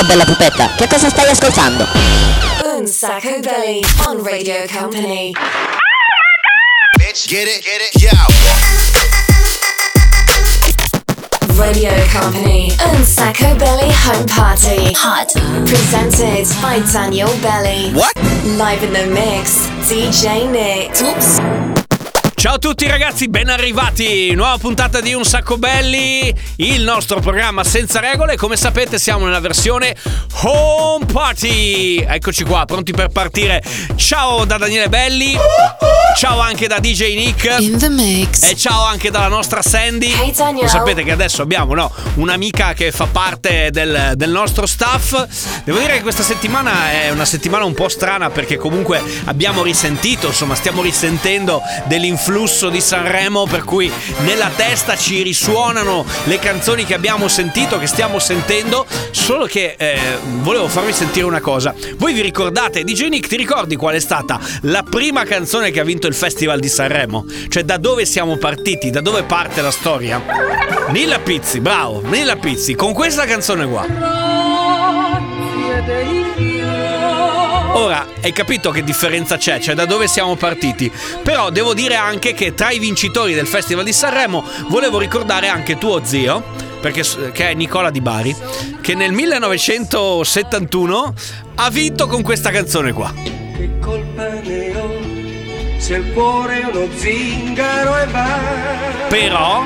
Ciao bella pupetta, che cosa stai ascoltando? Un Sacco Belly on Radio Company. Bitch, get it, get it, yo. Radio Company and Sacco Belly Home Party. Hot. Presented by Daniel Belly. What? Live in the mix, DJ Nick. Oops. Ciao a tutti ragazzi, ben arrivati! Nuova puntata di Un Sacco Belli, il nostro programma senza regole. Come sapete siamo nella versione Home Party. Eccoci qua, pronti per partire. Ciao da Daniele Belli. Ciao anche da DJ Nick. In the mix. E ciao anche dalla nostra Sandy. Hey. Lo sapete che adesso abbiamo no, un'amica che fa parte del, del nostro staff. Devo dire che questa settimana è una settimana un po' strana perché comunque abbiamo risentito, insomma stiamo risentendo dell'influsso di Sanremo per cui nella testa ci risuonano le canzoni che abbiamo sentito, che stiamo sentendo, solo che eh, volevo farvi sentire una cosa. Voi vi ricordate, DJ Nick, ti ricordi qual è stata la prima canzone che ha vinto il Festival di Sanremo? Cioè da dove siamo partiti, da dove parte la storia? Nilla Pizzi, bravo, Nilla Pizzi, con questa canzone qua. Hai capito che differenza c'è? Cioè, da dove siamo partiti? Però devo dire anche che tra i vincitori del Festival di Sanremo volevo ricordare anche tuo zio, perché, che è Nicola Di Bari, che nel 1971 ha vinto con questa canzone qua. Che colpa ne ho se il cuore è uno zingaro e va. Però,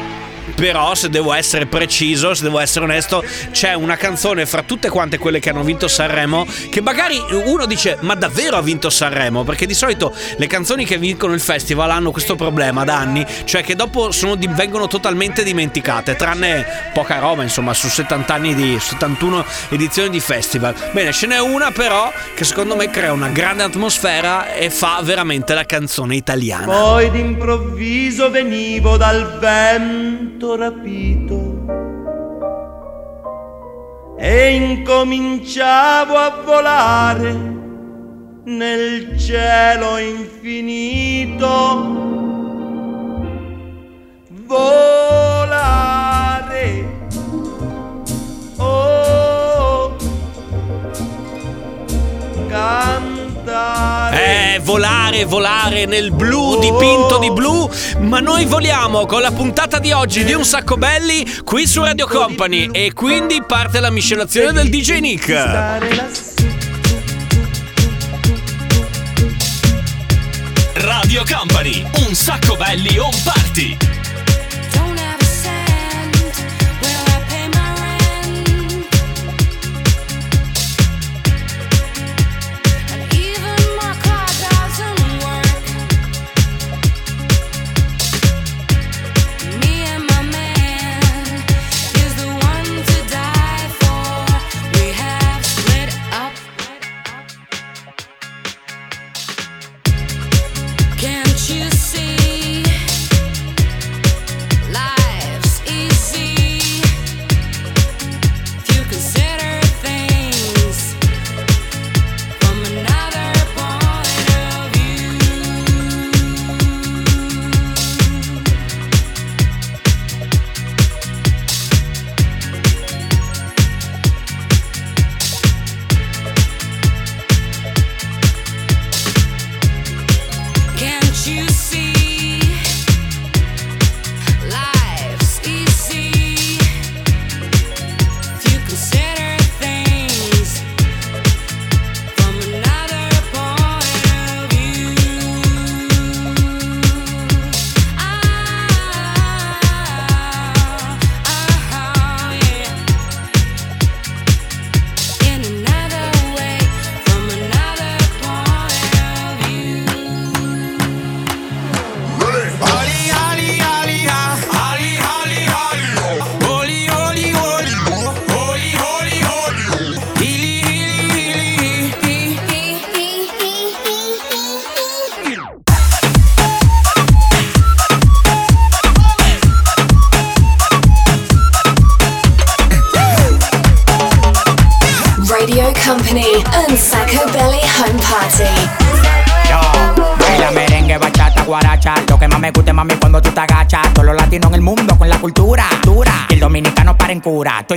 però, se devo essere preciso, se devo essere onesto, c'è una canzone fra tutte quante quelle che hanno vinto Sanremo che magari uno dice ma davvero ha vinto Sanremo? Perché di solito le canzoni che vincono il festival hanno questo problema da anni, cioè che dopo di- vengono totalmente dimenticate, tranne poca roba, insomma, su 70 anni di 71 edizioni di festival. Bene, ce n'è una però che secondo me crea una grande atmosfera e fa veramente la canzone italiana. Poi d'improvviso venivo dal vento rapito e incominciavo a volare nel cielo infinito. Volare. Oh, cantare. Eh, volare, volare nel blu dipinto di blu, ma noi voliamo con la puntata di oggi di Un Sacco Belli qui su Radio Company. e quindi parte la miscelazione del DJ Nick. Radio Company, un sacco belli on party.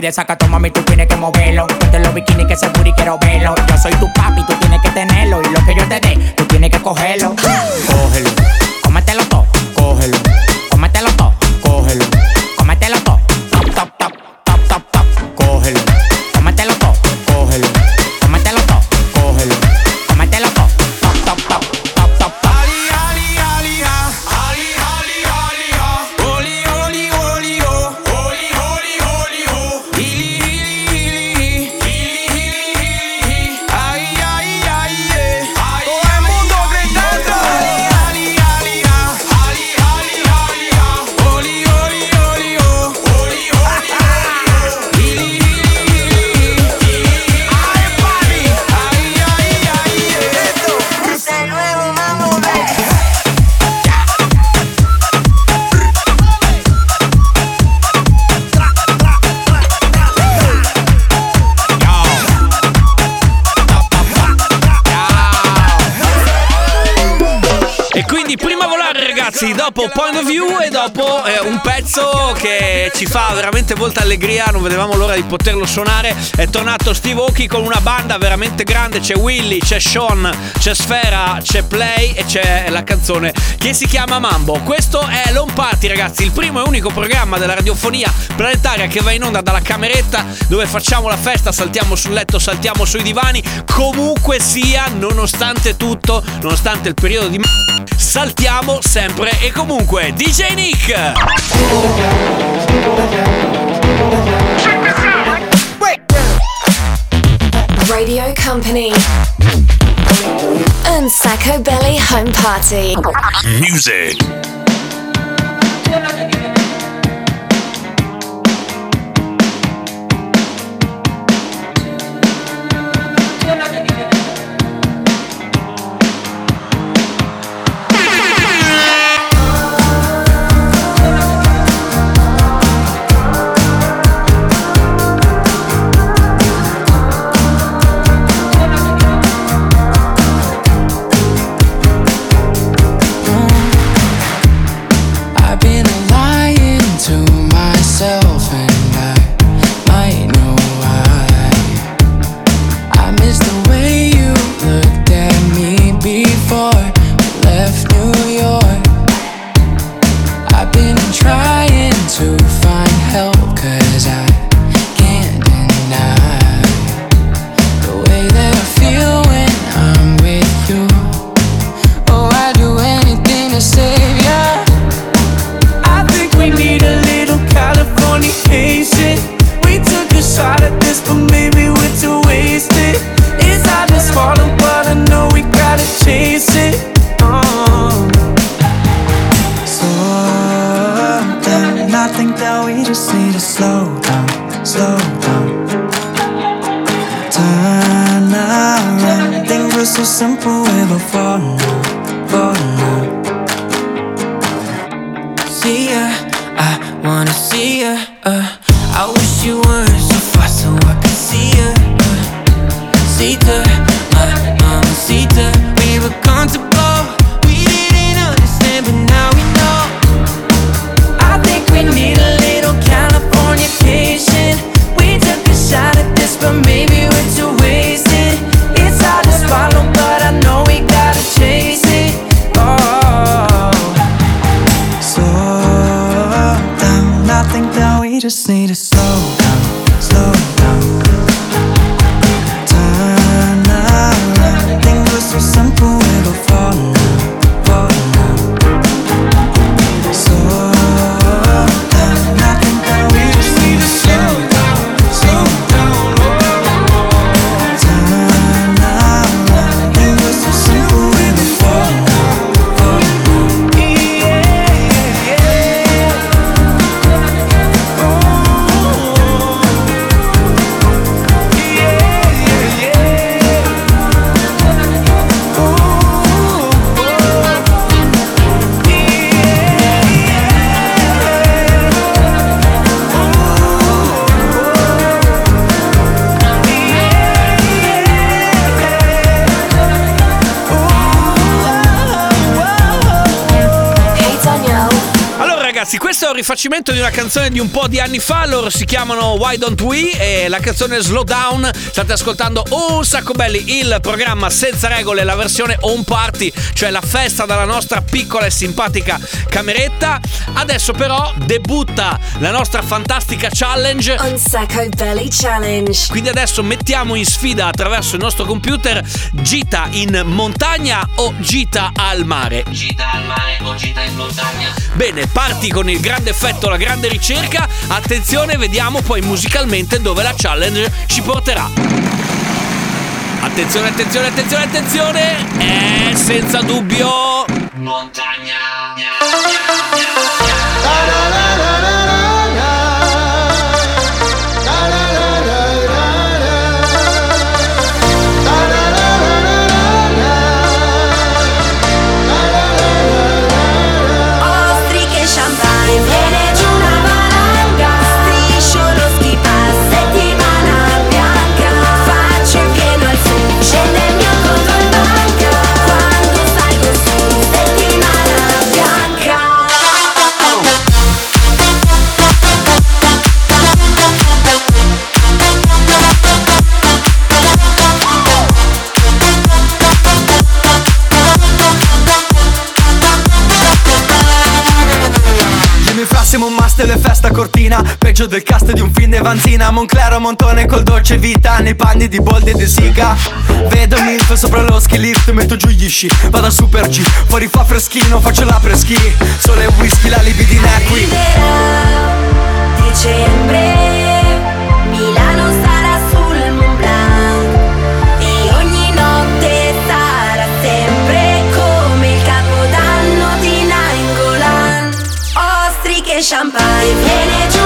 desacato ci fa veramente molta allegria, non vedevamo l'ora di poterlo suonare. È tornato Steve Oki con una banda veramente grande, c'è Willy, c'è Sean, c'è Sfera, c'è Play e c'è la canzone che si chiama Mambo. Questo è Lone Party ragazzi, il primo e unico programma della radiofonia planetaria che va in onda dalla cameretta dove facciamo la festa, saltiamo sul letto, saltiamo sui divani, comunque sia, nonostante tutto, nonostante il periodo di saltiamo sempre e comunque DJ Nick. Radio Company. And Sacco Belly Home Party. Music. now we just need to slow down, slow down. Turn around. Things were so simple way before now, before now. See ya, I wanna see ya. Uh. I wish you weren't so far so I could see ya. Uh. See ya. Questo è un rifacimento di una canzone di un po' di anni fa, loro si chiamano Why Don't We e la canzone Slow Down, state ascoltando un sacco belli, il programma senza regole, la versione home party, cioè la festa dalla nostra piccola e simpatica cameretta. Adesso però debutta la nostra fantastica challenge. Un Sacco Belly Challenge. Quindi adesso mettiamo in sfida attraverso il nostro computer gita in montagna o gita al mare. Gita al mare o gita in montagna. Bene, parti con il grande effetto, la grande ricerca. Attenzione, vediamo poi musicalmente dove la challenge ci porterà. Attenzione, attenzione, attenzione, attenzione! E senza dubbio. Montagna. Peggio del cast di un film di Vanzina Monclero Montone col dolce vita Nei panni di Boldi e di Siga Vedo Milf sopra lo ski lift Metto giù gli sci Vado a super G. Fuori fa freschino Faccio la preschi Sole e whisky La libidina è qui Dicembre, Milano sarà sul Mont Blanc. E ogni notte sarà sempre come il capodanno di Nainggolan Ostriche e champagne, viene giù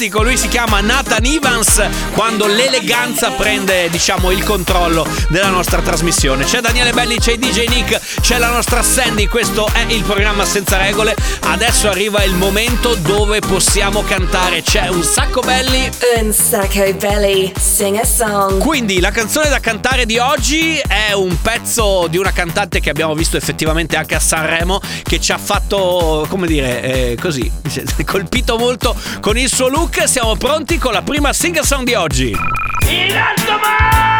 fantastico, lui si chiama Nathan Evans. Quando l'eleganza prende, diciamo, il controllo della nostra trasmissione. C'è Daniele Belli, c'è DJ Nick, c'è la nostra Sandy. Questo è il programma senza regole. Adesso arriva il momento dove possiamo cantare. C'è un sacco belli. Un sacco belly. Sing a song. Quindi la canzone da cantare di oggi è un pezzo di una cantante che abbiamo visto effettivamente anche a Sanremo che ci ha fatto, come dire, eh, così, colpito molto con il suo look. Siamo pronti con la prima single song di oggi. In alto mare!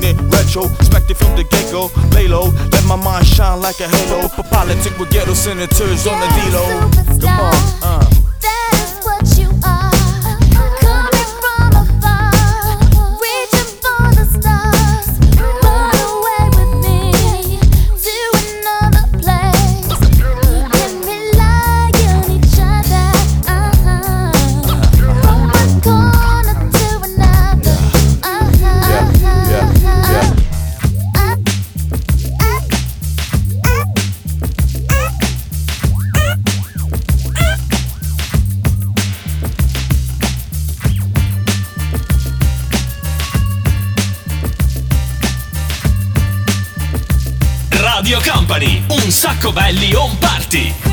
retro, expected from the get go. Lay low, let my mind shine like a halo. For politics with ghetto senators on the D-Lo. Come on, uh. Radio Company, un sacco belli on party.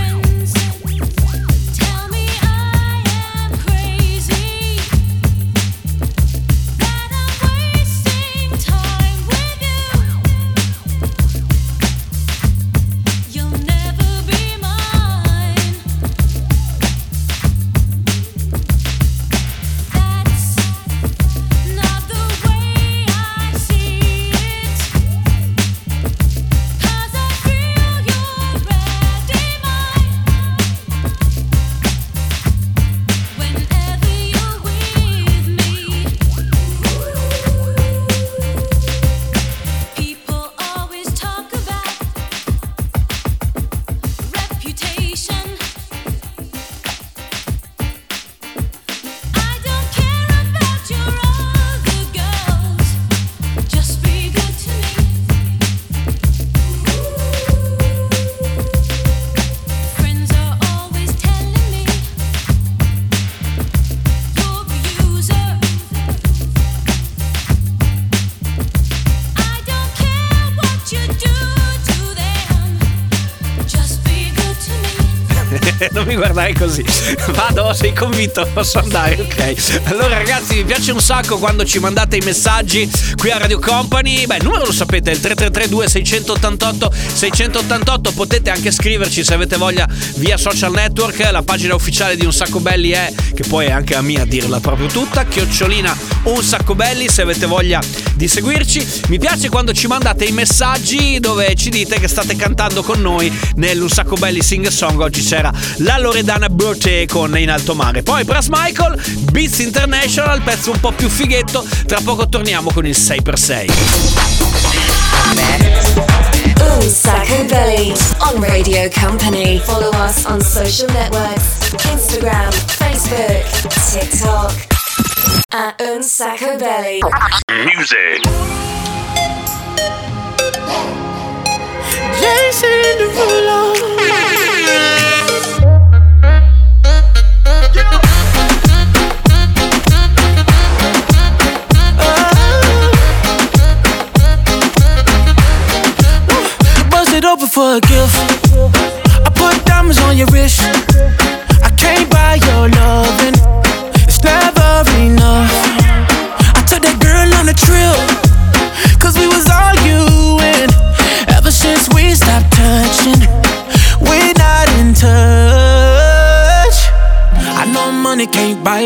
non mi guardare così. Vado, sei convinto? Posso andare? Ok. Allora, ragazzi, mi piace un sacco quando ci mandate i messaggi qui a Radio Company. Beh, il numero lo sapete, è il 3332 688 688. Potete anche scriverci se avete voglia via social network. La pagina ufficiale di Un Sacco Belli è, che poi è anche a mia dirla proprio tutta, chiocciolina Un Sacco Belli se avete voglia di seguirci. Mi piace quando ci mandate i messaggi dove ci dite che state cantando con noi nell'Un Sacco Belli Sing Song. Oggi c'era la Loredana Brote con In Alto Mare. Poi Brass Michael, Beats International, pezzo un po' più fighetto. Tra poco torniamo con il 6x6. Un Sacco Belly on Radio Company. Follow us on social networks Instagram, Facebook, TikTok. At Un Sacco Belly. Music. Jason Derulo. Ah. Bust it open for a gift. I put diamonds on your wrist.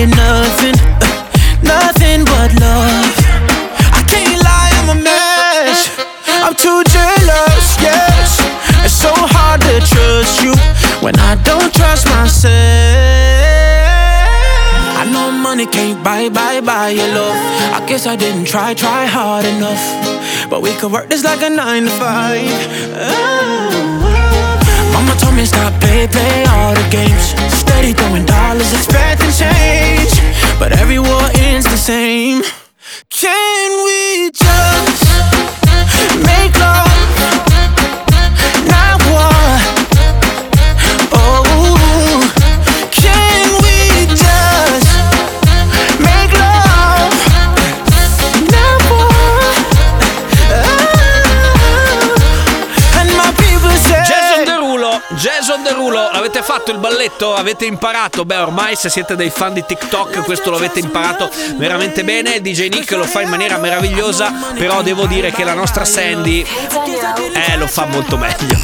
Wanted nothing, uh, nothing but love. I can't lie, I'm a mess. I'm too jealous, yes. It's so hard to trust you when I don't trust myself. I know money can't buy, buy, buy your love. I guess I didn't try, try hard enough. But we could work this like a nine to five. Oh. Mama told me stop play, play all the games. Steady throwing dollars, fatto il balletto? Avete imparato? Beh, ormai se siete dei fan di TikTok, questo lo avete imparato veramente bene. DJ Nick lo fa in maniera meravigliosa, però devo dire che la nostra Sandy eh, lo fa molto meglio.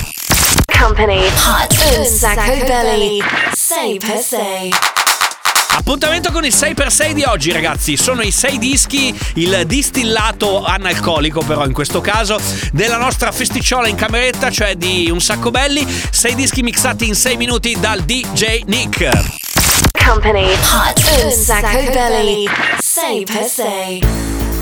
Company. Hot. Sacco Belly. Say per se. Appuntamento con il 6x6 di oggi, ragazzi. Sono i 6 dischi, il distillato analcolico, però in questo caso, della nostra festicciola in cameretta, cioè di un sacco belli. 6 dischi mixati in 6 minuti dal DJ Nick. Company Hot Un sacco belli 6x6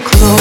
your clothes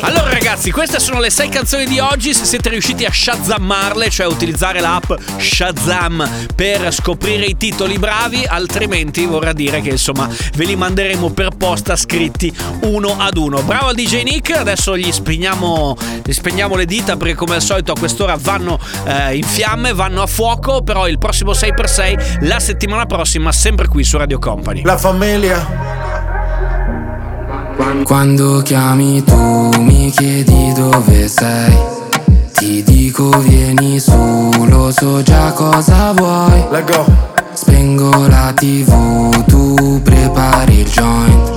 Allora ragazzi, queste sono le sei canzoni di oggi, se siete riusciti a shazammarle, cioè utilizzare l'app Shazam per scoprire i titoli bravi, altrimenti vorrà dire che insomma ve li manderemo per posta scritti uno ad uno. Bravo al DJ Nick, adesso gli spegniamo, gli spegniamo le dita perché come al solito a quest'ora vanno eh, in fiamme, vanno a fuoco, però il prossimo 6x6 la settimana prossima sempre qui su Radio Company. La famiglia. Quando chiami tu mi chiedi dove sei. Ti dico vieni su, lo so già cosa vuoi. Spengo la tv, tu prepari il joint.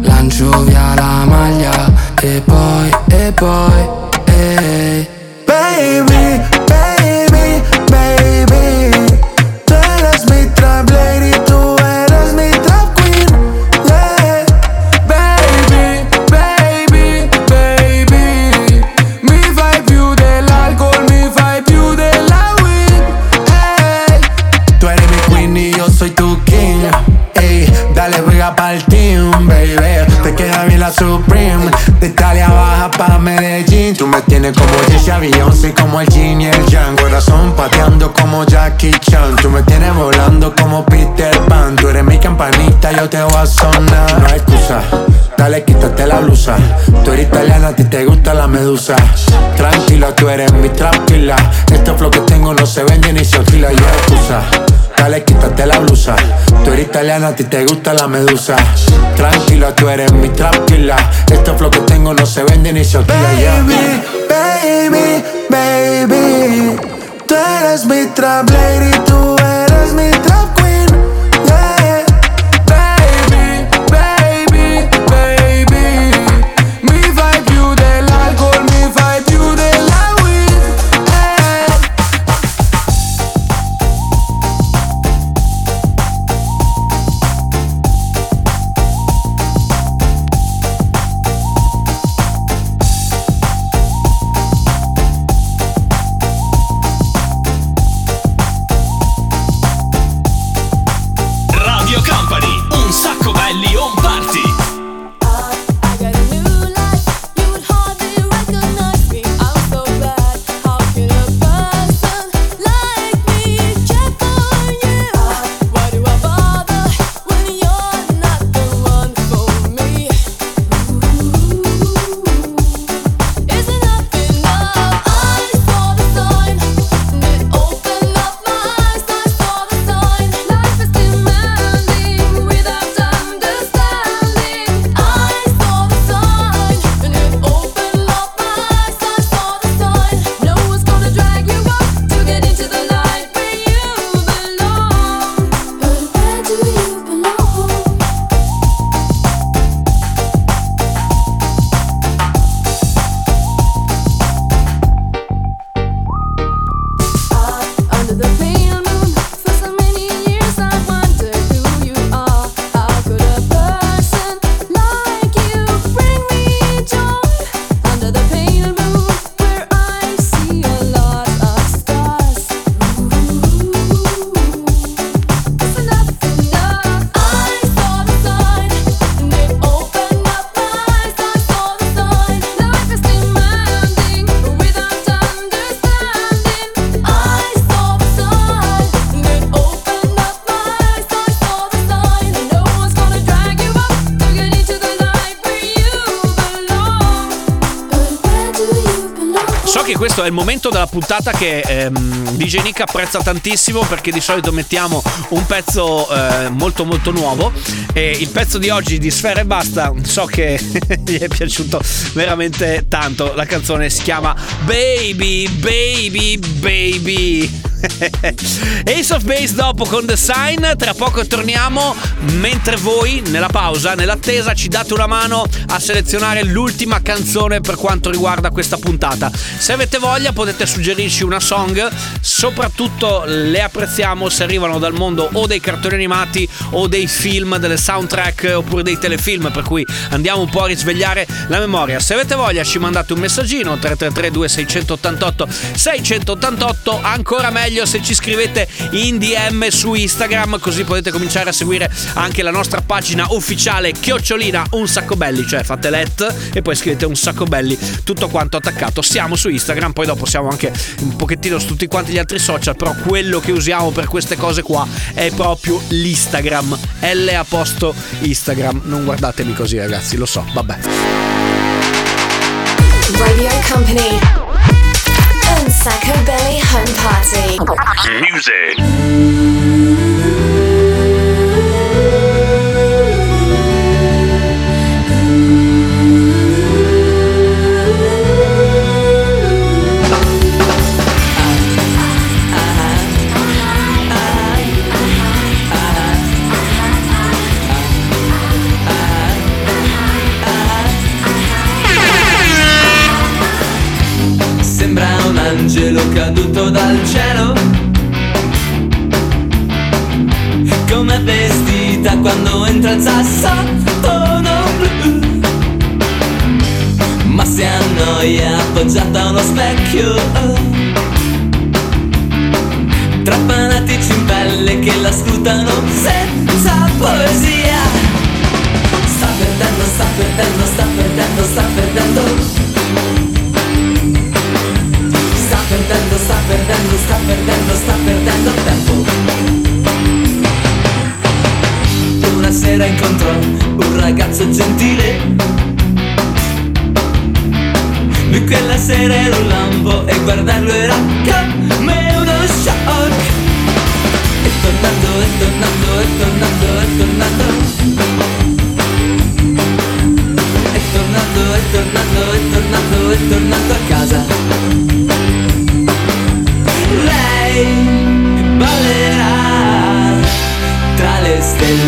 Lancio via la maglia e poi, e poi, ehi. Baby, baby, baby. Tú eres mi De Italia baja pa' Medellín. Tú me tienes como Jessie Beyoncé, como el Jin y el Yang. Corazón pateando como Jackie Chan. Tú me tienes volando como Peter Pan. Tú eres mi campanita, yo te voy a sonar. Dale, quítate la blusa. Tú eres italiana, a ti te gusta la medusa. Tranquila, tú eres mi tranquila. Este flow que tengo no se vende ni se alquila, yo excusa. Dale, quítate la blusa. Tú eres italiana, a ti te gusta la medusa. Tranquila, tú eres mi tranquila. Este flow que tengo no se vende ni se alquila, ya. Baby, baby, baby. Tú eres mi trap lady, tú eres mi trap queen. Il momento della puntata che ehm, DJ Nick apprezza tantissimo perché di solito mettiamo un pezzo eh, molto molto nuovo e il pezzo di oggi di Sfera e Basta so che gli è piaciuto veramente tanto. La canzone si chiama Baby, Baby, Baby. Ace of Base dopo con The Sign, tra poco torniamo mentre voi nella pausa, nell'attesa ci date una mano a selezionare l'ultima canzone per quanto riguarda questa puntata. Se avete voglia potete suggerirci una song, soprattutto le apprezziamo se arrivano dal mondo o dei cartoni animati o dei film, delle soundtrack oppure dei telefilm, per cui andiamo un po' a risvegliare la memoria. Se avete voglia ci mandate un messaggino 333 2688 688, ancora meglio se ci scrivete in DM su Instagram, così potete cominciare a seguire anche la nostra pagina ufficiale chiocciolina un sacco belli, cioè fate let e poi scrivete un sacco belli, tutto quanto attaccato. Siamo su Instagram, poi dopo siamo anche un pochettino su tutti quanti gli altri social, però quello che usiamo per queste cose qua è proprio l'Instagram. L a posto Instagram. Non guardatemi così ragazzi, lo so, vabbè. Radio Company. Sacco Belly Home Party. Music.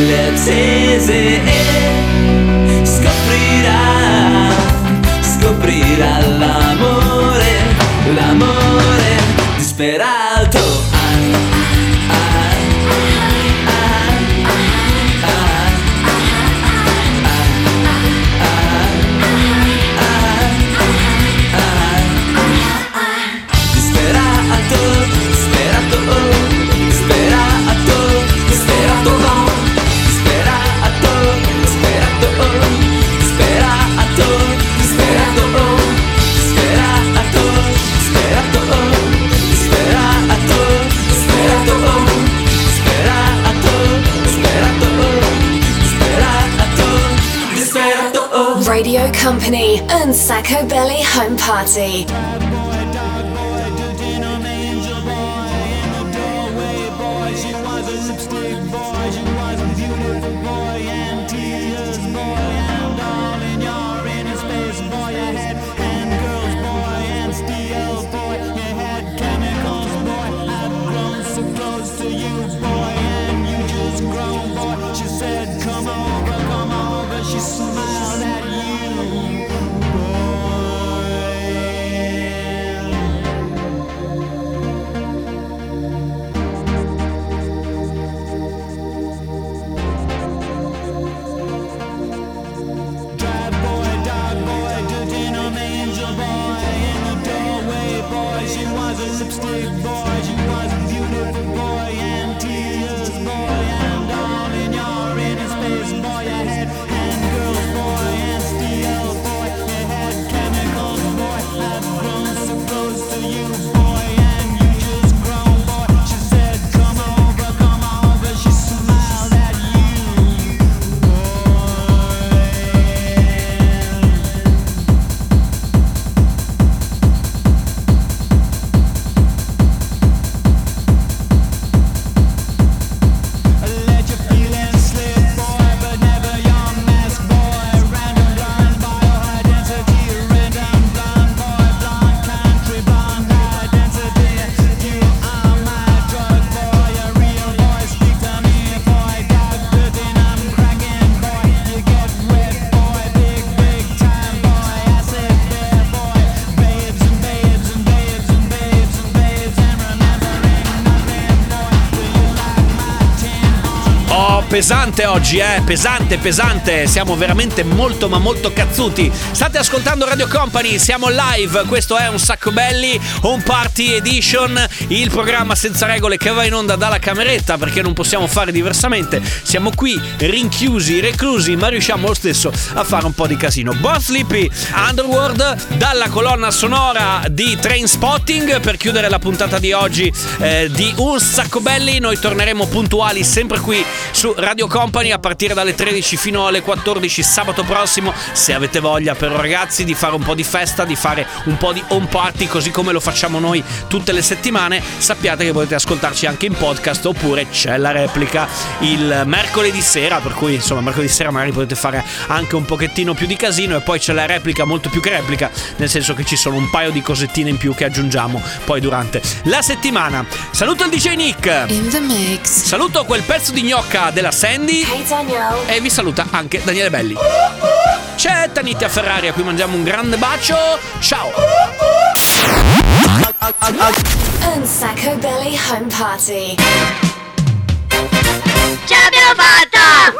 Let's it? Un Sacco Belly Home Party. Pesante oggi, eh, pesante, pesante. Siamo veramente molto ma molto cazzuti. State ascoltando Radio Company, siamo live. Questo è un sacco belli, Home Party Edition, il programma senza regole che va in onda dalla cameretta perché non possiamo fare diversamente. Siamo qui rinchiusi, reclusi, ma riusciamo lo stesso a fare un po' di casino. Boss Sleepy Underworld dalla colonna sonora di Train Spotting per chiudere la puntata di oggi eh, di Un sacco belli. Noi torneremo puntuali sempre qui su Radio Company a partire dalle 13 fino alle 14 sabato prossimo. Se avete voglia, però, ragazzi, di fare un po' di festa, di fare un po' di home party, così come lo facciamo noi tutte le settimane, sappiate che potete ascoltarci anche in podcast oppure c'è la replica il mercoledì sera. Per cui, insomma, mercoledì sera magari potete fare anche un pochettino più di casino e poi c'è la replica molto più che replica, nel senso che ci sono un paio di cosettine in più che aggiungiamo poi durante la settimana. Saluto il DJ Nick. In the mix. Saluto quel pezzo di gnocca della saluta Sandy. E vi saluta anche Daniele Belli. C'è Tanitia Ferrari a cui mandiamo un grande bacio. Ciao! Unsacco Belly Home Party. Ce l'abbiamo fatta!